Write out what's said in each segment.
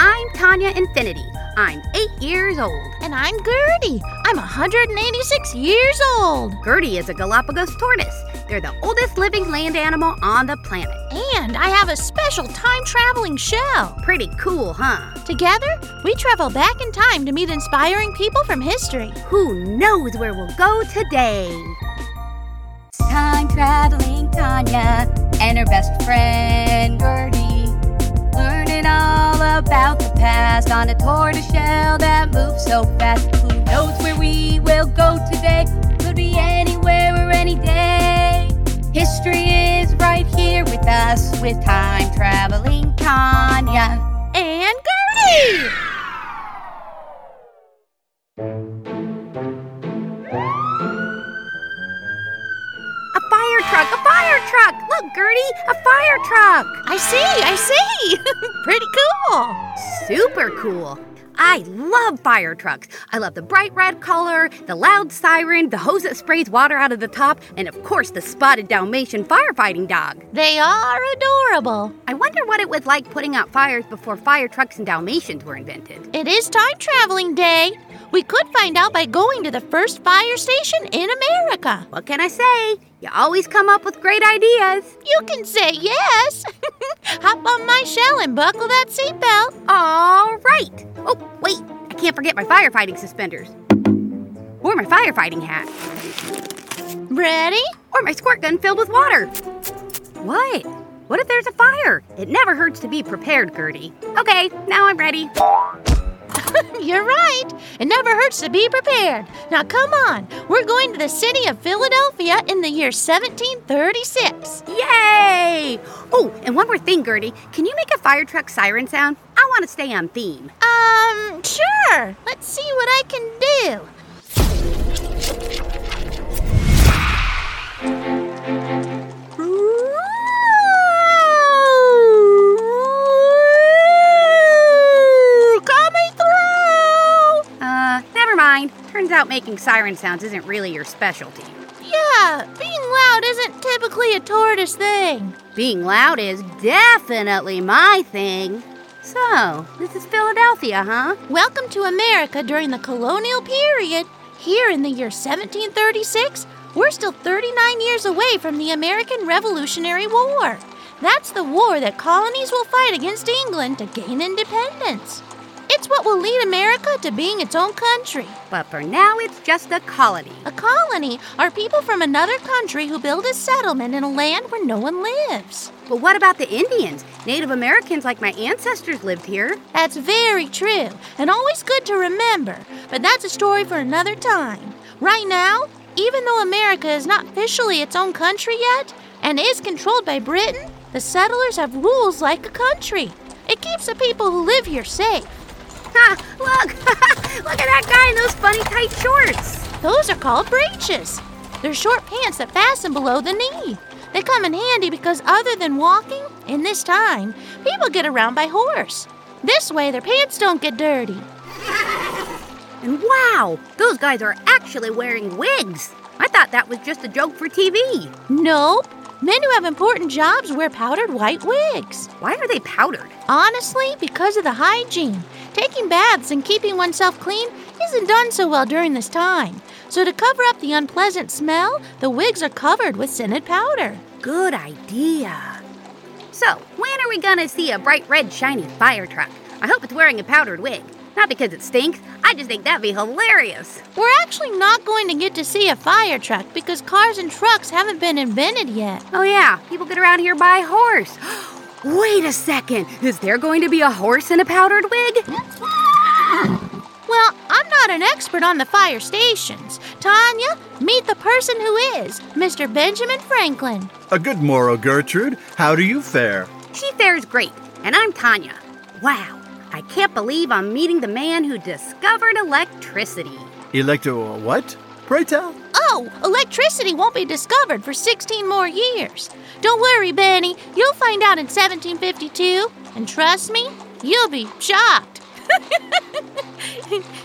I'm Tonya Infinity. I'm eight years old. And I'm Gertie. I'm 186 years old. Gertie is a Galapagos tortoise. They're the oldest living land animal on the planet. And I have a special time traveling shell. Pretty cool, huh? Together, we travel back in time to meet inspiring people from history. Who knows where we'll go today? Time traveling Tonya and her best friend Gertie. All about the past on a tortoise shell that moves so fast. Who knows where we will go today? Could be anywhere or any day. History is right here with us with time traveling Look, a fire truck! I see, I see. Pretty cool. Super cool. I love fire trucks. I love the bright red color, the loud siren, the hose that sprays water out of the top, and of course the spotted Dalmatian firefighting dog. They are adorable. I wonder what it was like putting out fires before fire trucks and Dalmatians were invented. It is time traveling day. We could find out by going to the first fire station in America. What can I say? You always come up with great ideas. You can say yes. Hop on my shell and buckle that seatbelt. All right. Oh, wait, I can't forget my firefighting suspenders. Or my firefighting hat. Ready? Or my squirt gun filled with water. What? What if there's a fire? It never hurts to be prepared, Gertie. Okay, now I'm ready. You're right. It never hurts to be prepared. Now come on. We're going to the city of Philadelphia in the year 1736. Yay! Oh, and one more thing, Gertie. Can you make a fire truck siren sound? I want to stay on theme. Um, sure. Let's see what I can do. Turns out making siren sounds isn't really your specialty. Yeah, being loud isn't typically a tortoise thing. Being loud is definitely my thing. So, this is Philadelphia, huh? Welcome to America during the colonial period. Here in the year 1736, we're still 39 years away from the American Revolutionary War. That's the war that colonies will fight against England to gain independence. It's what will lead America to being its own country. But for now, it's just a colony. A colony are people from another country who build a settlement in a land where no one lives. But what about the Indians? Native Americans like my ancestors lived here. That's very true, and always good to remember, but that's a story for another time. Right now, even though America is not officially its own country yet, and is controlled by Britain, the settlers have rules like a country. It keeps the people who live here safe. Ha! Look! look at that guy in those funny tight shorts. Those are called breeches. They're short pants that fasten below the knee. They come in handy because, other than walking, in this time, people get around by horse. This way, their pants don't get dirty. And wow, those guys are actually wearing wigs. I thought that was just a joke for TV. Nope. Men who have important jobs wear powdered white wigs. Why are they powdered? Honestly, because of the hygiene. Taking baths and keeping oneself clean isn't done so well during this time. So, to cover up the unpleasant smell, the wigs are covered with scented powder. Good idea. So, when are we gonna see a bright red shiny fire truck? I hope it's wearing a powdered wig. Not because it stinks, I just think that'd be hilarious. We're actually not going to get to see a fire truck because cars and trucks haven't been invented yet. Oh, yeah, people get around here by horse. Oh, Wait a second, is there going to be a horse in a powdered wig? Well, I'm not an expert on the fire stations. Tonya, meet the person who is, Mr. Benjamin Franklin. A good morrow, Gertrude. How do you fare? She fares great, and I'm Tonya. Wow, I can't believe I'm meeting the man who discovered electricity. Electro what? Pray tell. Oh, electricity won't be discovered for 16 more years. Don't worry, Benny. You'll find out in 1752. And trust me, you'll be shocked.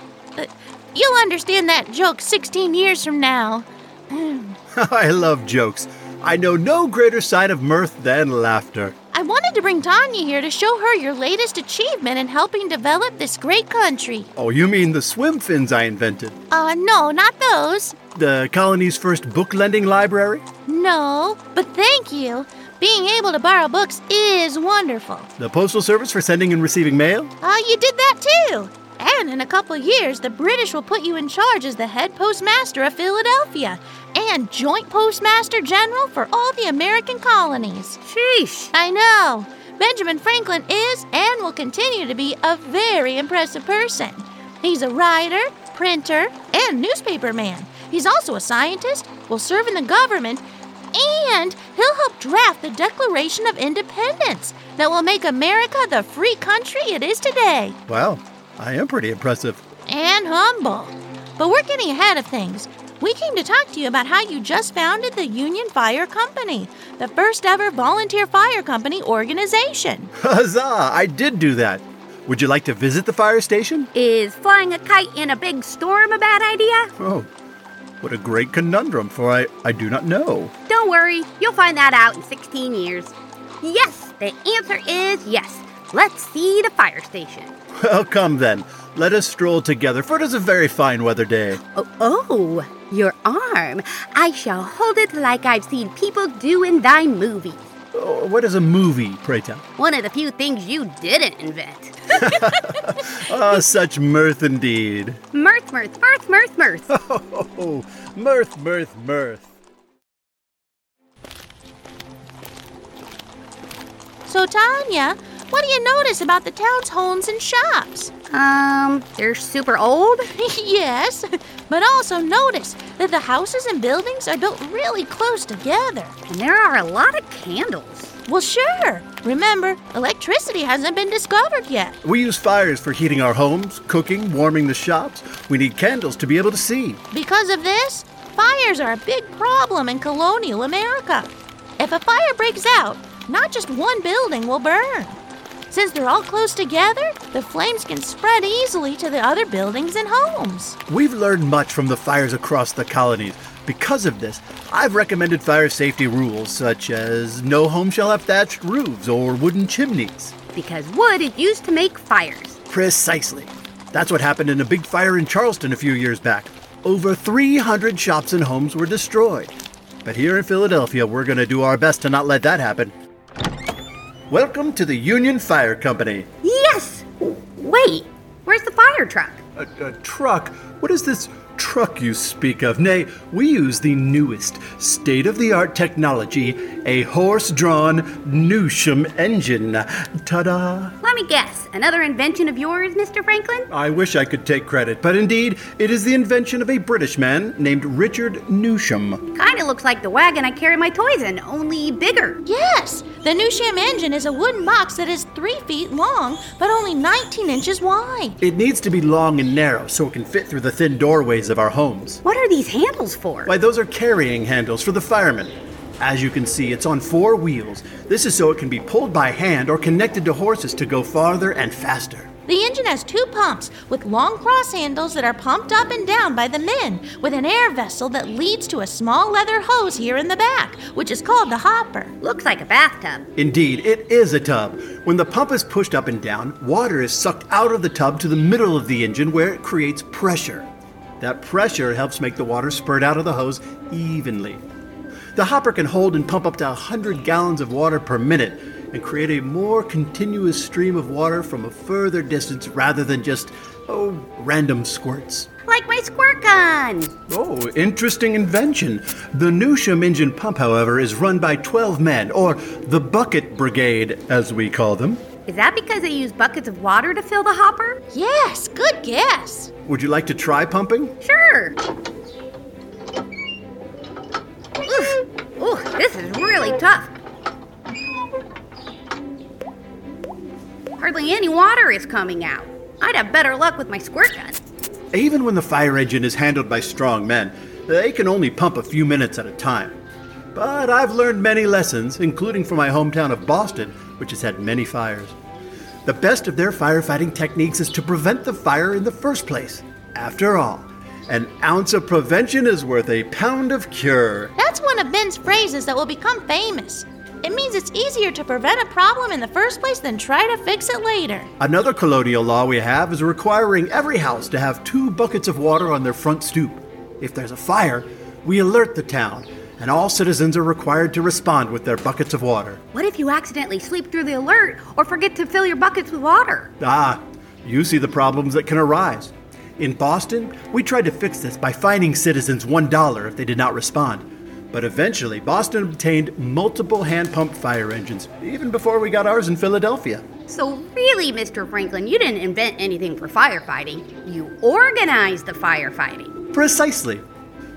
You'll understand that joke 16 years from now. I love jokes. I know no greater sign of mirth than laughter. I wanted to bring Tanya here to show her your latest achievement in helping develop this great country. Oh, you mean the swim fins I invented? Uh, no, not those. The colony's first book lending library? No, but thank you. Being able to borrow books is wonderful. The postal service for sending and receiving mail? Uh, you did that too. And in a couple years, the British will put you in charge as the head postmaster of Philadelphia and joint postmaster general for all the American colonies. Sheesh. I know. Benjamin Franklin is and will continue to be a very impressive person. He's a writer, printer, and newspaper man. He's also a scientist, will serve in the government, and he'll help draft the Declaration of Independence that will make America the free country it is today. Wow, I am pretty impressive. And humble. But we're getting ahead of things. We came to talk to you about how you just founded the Union Fire Company, the first ever volunteer fire company organization. Huzzah! I did do that. Would you like to visit the fire station? Is flying a kite in a big storm a bad idea? Oh, what a great conundrum, for I, I do not know. Don't worry, you'll find that out in 16 years. Yes, the answer is yes. Let's see the fire station. Well, come then. Let us stroll together, for it is a very fine weather day. Oh, oh, your arm. I shall hold it like I've seen people do in thy movies. Oh, what is a movie, pray tell? One of the few things you didn't invent. Ah, such mirth indeed. Mirth, mirth, mirth, mirth, mirth. Oh, mirth, mirth, mirth. So, Tonya, what do you notice about the town's homes and shops? Um, they're super old? yes, but also notice that the houses and buildings are built really close together. And there are a lot of candles. Well, sure. Remember, electricity hasn't been discovered yet. We use fires for heating our homes, cooking, warming the shops. We need candles to be able to see. Because of this, fires are a big problem in colonial America. If a fire breaks out, not just one building will burn. Since they're all close together, the flames can spread easily to the other buildings and homes. We've learned much from the fires across the colonies. Because of this, I've recommended fire safety rules such as no home shall have thatched roofs or wooden chimneys. Because wood is used to make fires. Precisely. That's what happened in a big fire in Charleston a few years back. Over 300 shops and homes were destroyed. But here in Philadelphia, we're going to do our best to not let that happen. Welcome to the Union Fire Company. Yes! Wait, where's the fire truck? A, a truck? What is this truck you speak of? Nay, we use the newest, state of the art technology, a horse drawn Newsham engine. Ta da! Let me guess, another invention of yours, Mr. Franklin? I wish I could take credit, but indeed, it is the invention of a British man named Richard Newsham. Kinda looks like the wagon I carry my toys in, only bigger. Yes, the Newsham engine is a wooden box that is three feet long, but only 19 inches wide. It needs to be long and narrow so it can fit through the thin doorways of our homes. What are these handles for? Why, those are carrying handles for the firemen. As you can see, it's on four wheels. This is so it can be pulled by hand or connected to horses to go farther and faster. The engine has two pumps with long cross handles that are pumped up and down by the men with an air vessel that leads to a small leather hose here in the back, which is called the hopper. Looks like a bathtub. Indeed, it is a tub. When the pump is pushed up and down, water is sucked out of the tub to the middle of the engine where it creates pressure. That pressure helps make the water spurt out of the hose evenly. The hopper can hold and pump up to 100 gallons of water per minute. And create a more continuous stream of water from a further distance rather than just, oh, random squirts. Like my squirt gun. Oh, interesting invention. The Newsham engine pump, however, is run by 12 men, or the Bucket Brigade, as we call them. Is that because they use buckets of water to fill the hopper? Yes, good guess. Would you like to try pumping? Sure. Oof. Ooh, this is really tough. Hardly any water is coming out. I'd have better luck with my squirt gun. Even when the fire engine is handled by strong men, they can only pump a few minutes at a time. But I've learned many lessons, including from my hometown of Boston, which has had many fires. The best of their firefighting techniques is to prevent the fire in the first place. After all, an ounce of prevention is worth a pound of cure. That's one of Ben's phrases that will become famous. It means it's easier to prevent a problem in the first place than try to fix it later. Another colonial law we have is requiring every house to have two buckets of water on their front stoop. If there's a fire, we alert the town, and all citizens are required to respond with their buckets of water. What if you accidentally sleep through the alert or forget to fill your buckets with water? Ah, you see the problems that can arise. In Boston, we tried to fix this by fining citizens $1 if they did not respond. But eventually, Boston obtained multiple hand pumped fire engines, even before we got ours in Philadelphia. So, really, Mr. Franklin, you didn't invent anything for firefighting. You organized the firefighting. Precisely.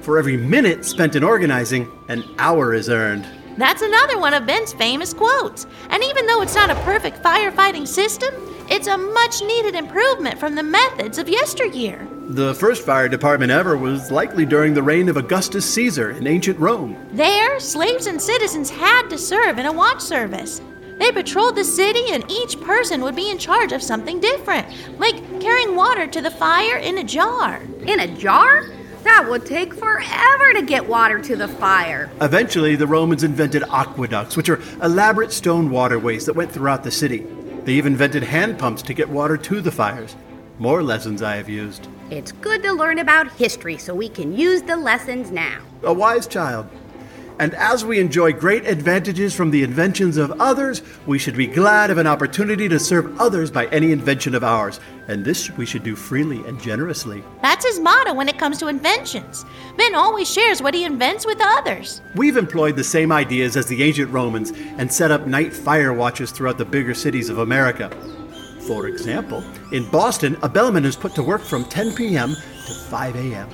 For every minute spent in organizing, an hour is earned. That's another one of Ben's famous quotes. And even though it's not a perfect firefighting system, it's a much needed improvement from the methods of yesteryear. The first fire department ever was likely during the reign of Augustus Caesar in ancient Rome. There, slaves and citizens had to serve in a watch service. They patrolled the city, and each person would be in charge of something different, like carrying water to the fire in a jar. In a jar? That would take forever to get water to the fire. Eventually, the Romans invented aqueducts, which are elaborate stone waterways that went throughout the city. They even invented hand pumps to get water to the fires. More lessons I have used. It's good to learn about history so we can use the lessons now. A wise child. And as we enjoy great advantages from the inventions of others, we should be glad of an opportunity to serve others by any invention of ours. And this we should do freely and generously. That's his motto when it comes to inventions. Ben always shares what he invents with others. We've employed the same ideas as the ancient Romans and set up night fire watches throughout the bigger cities of America. For example, in Boston, a bellman is put to work from 10 p.m. to 5 a.m.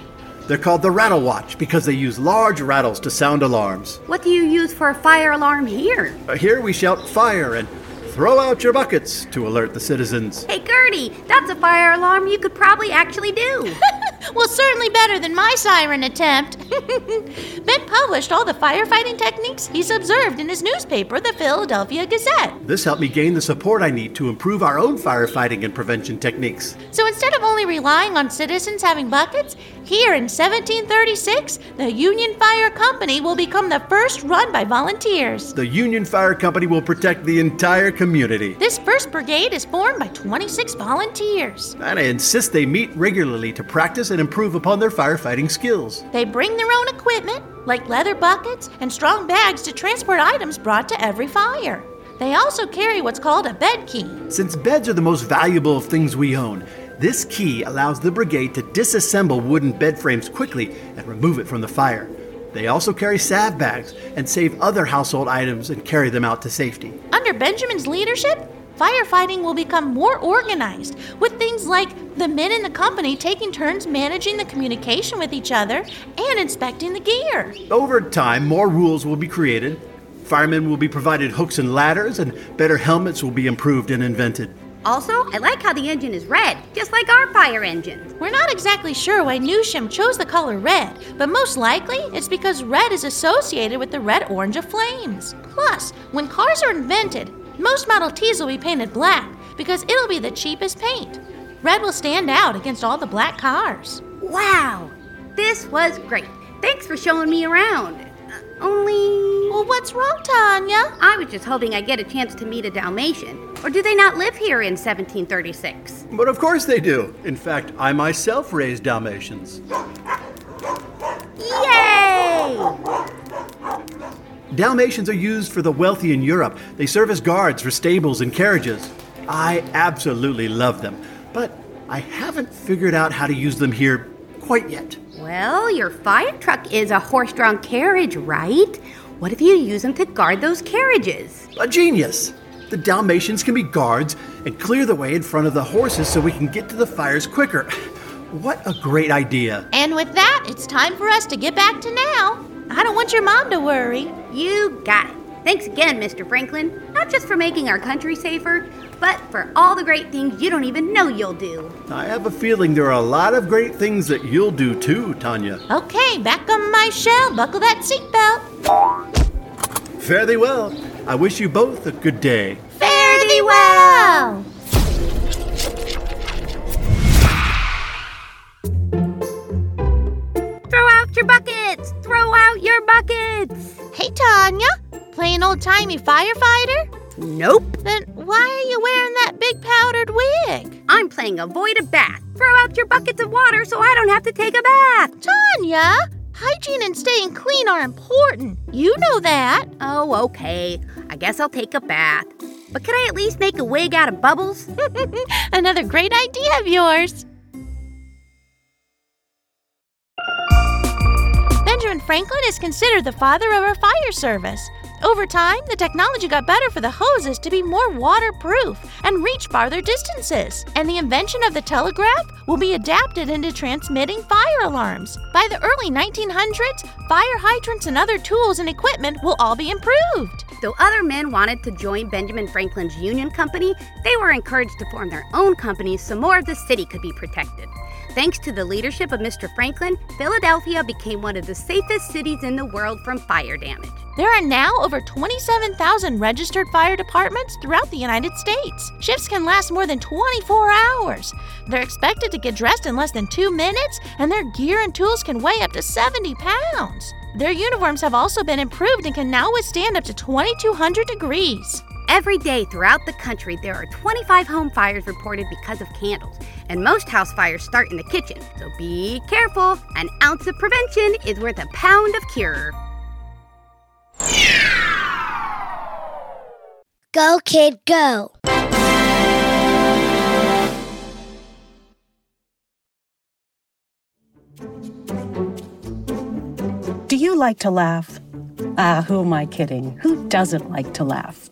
They're called the Rattle Watch because they use large rattles to sound alarms. What do you use for a fire alarm here? Uh, Here we shout fire and throw out your buckets to alert the citizens. Hey, Gertie, that's a fire alarm you could probably actually do. Well, certainly better than my siren attempt. ben published all the firefighting techniques he's observed in his newspaper, the Philadelphia Gazette. This helped me gain the support I need to improve our own firefighting and prevention techniques. So instead of only relying on citizens having buckets, here in 1736, the Union Fire Company will become the first run by volunteers. The Union Fire Company will protect the entire community. This first brigade is formed by 26 volunteers. And I insist they meet regularly to practice and improve upon their firefighting skills. They bring their own equipment, like leather buckets and strong bags to transport items brought to every fire. They also carry what's called a bed key. Since beds are the most valuable of things we own, this key allows the brigade to disassemble wooden bed frames quickly and remove it from the fire. They also carry salve bags and save other household items and carry them out to safety. Under Benjamin's leadership, firefighting will become more organized, with things like the men in the company taking turns managing the communication with each other and inspecting the gear. Over time, more rules will be created. Firemen will be provided hooks and ladders, and better helmets will be improved and invented. also, I like how the engine is red, just like our fire engine. We're not exactly sure why Newsham chose the color red, but most likely it's because red is associated with the red orange of flames. Plus, when cars are invented, most Model Ts will be painted black because it'll be the cheapest paint. Red will stand out against all the black cars. Wow, this was great. Thanks for showing me around. Uh, only. Well, what's wrong, Tonya? I was just hoping I'd get a chance to meet a Dalmatian. Or do they not live here in 1736? But of course they do. In fact, I myself raised Dalmatians. Yay! Dalmatians are used for the wealthy in Europe. They serve as guards for stables and carriages. I absolutely love them, but I haven't figured out how to use them here quite yet. Well, your fire truck is a horse drawn carriage, right? What if you use them to guard those carriages? A genius! The Dalmatians can be guards and clear the way in front of the horses so we can get to the fires quicker. What a great idea! And with that, it's time for us to get back to now. I don't want your mom to worry. You got it. Thanks again, Mr. Franklin, not just for making our country safer, but for all the great things you don't even know you'll do. I have a feeling there are a lot of great things that you'll do too, Tonya. Okay, back on my shell. Buckle that seatbelt. Fare thee well. I wish you both a good day. Fare thee well. Throw out your buckets! Throw out your buckets! Hey, Tonya. Playing old timey firefighter? Nope. Then why are you wearing that big powdered wig? I'm playing avoid a bath. Throw out your buckets of water so I don't have to take a bath. Tonya, hygiene and staying clean are important. You know that. Oh, okay. I guess I'll take a bath. But can I at least make a wig out of bubbles? Another great idea of yours. Benjamin Franklin is considered the father of our fire service. Over time, the technology got better for the hoses to be more waterproof and reach farther distances. And the invention of the telegraph will be adapted into transmitting fire alarms. By the early 1900s, fire hydrants and other tools and equipment will all be improved. Though other men wanted to join Benjamin Franklin's union company, they were encouraged to form their own companies so more of the city could be protected. Thanks to the leadership of Mr. Franklin, Philadelphia became one of the safest cities in the world from fire damage. There are now over 27,000 registered fire departments throughout the United States. Shifts can last more than 24 hours. They're expected to get dressed in less than two minutes, and their gear and tools can weigh up to 70 pounds. Their uniforms have also been improved and can now withstand up to 2,200 degrees. Every day throughout the country, there are 25 home fires reported because of candles, and most house fires start in the kitchen. So be careful. An ounce of prevention is worth a pound of cure. Go, kid, go. Do you like to laugh? Ah, who am I kidding? Who doesn't like to laugh?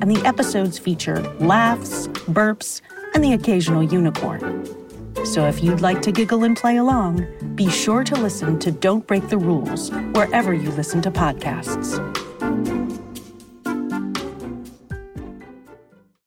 and the episodes feature laughs, burps, and the occasional unicorn. So if you'd like to giggle and play along, be sure to listen to Don't Break the Rules wherever you listen to podcasts.